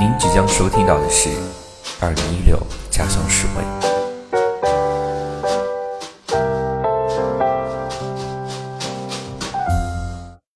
您即将收听到的是二零一六家乡实惠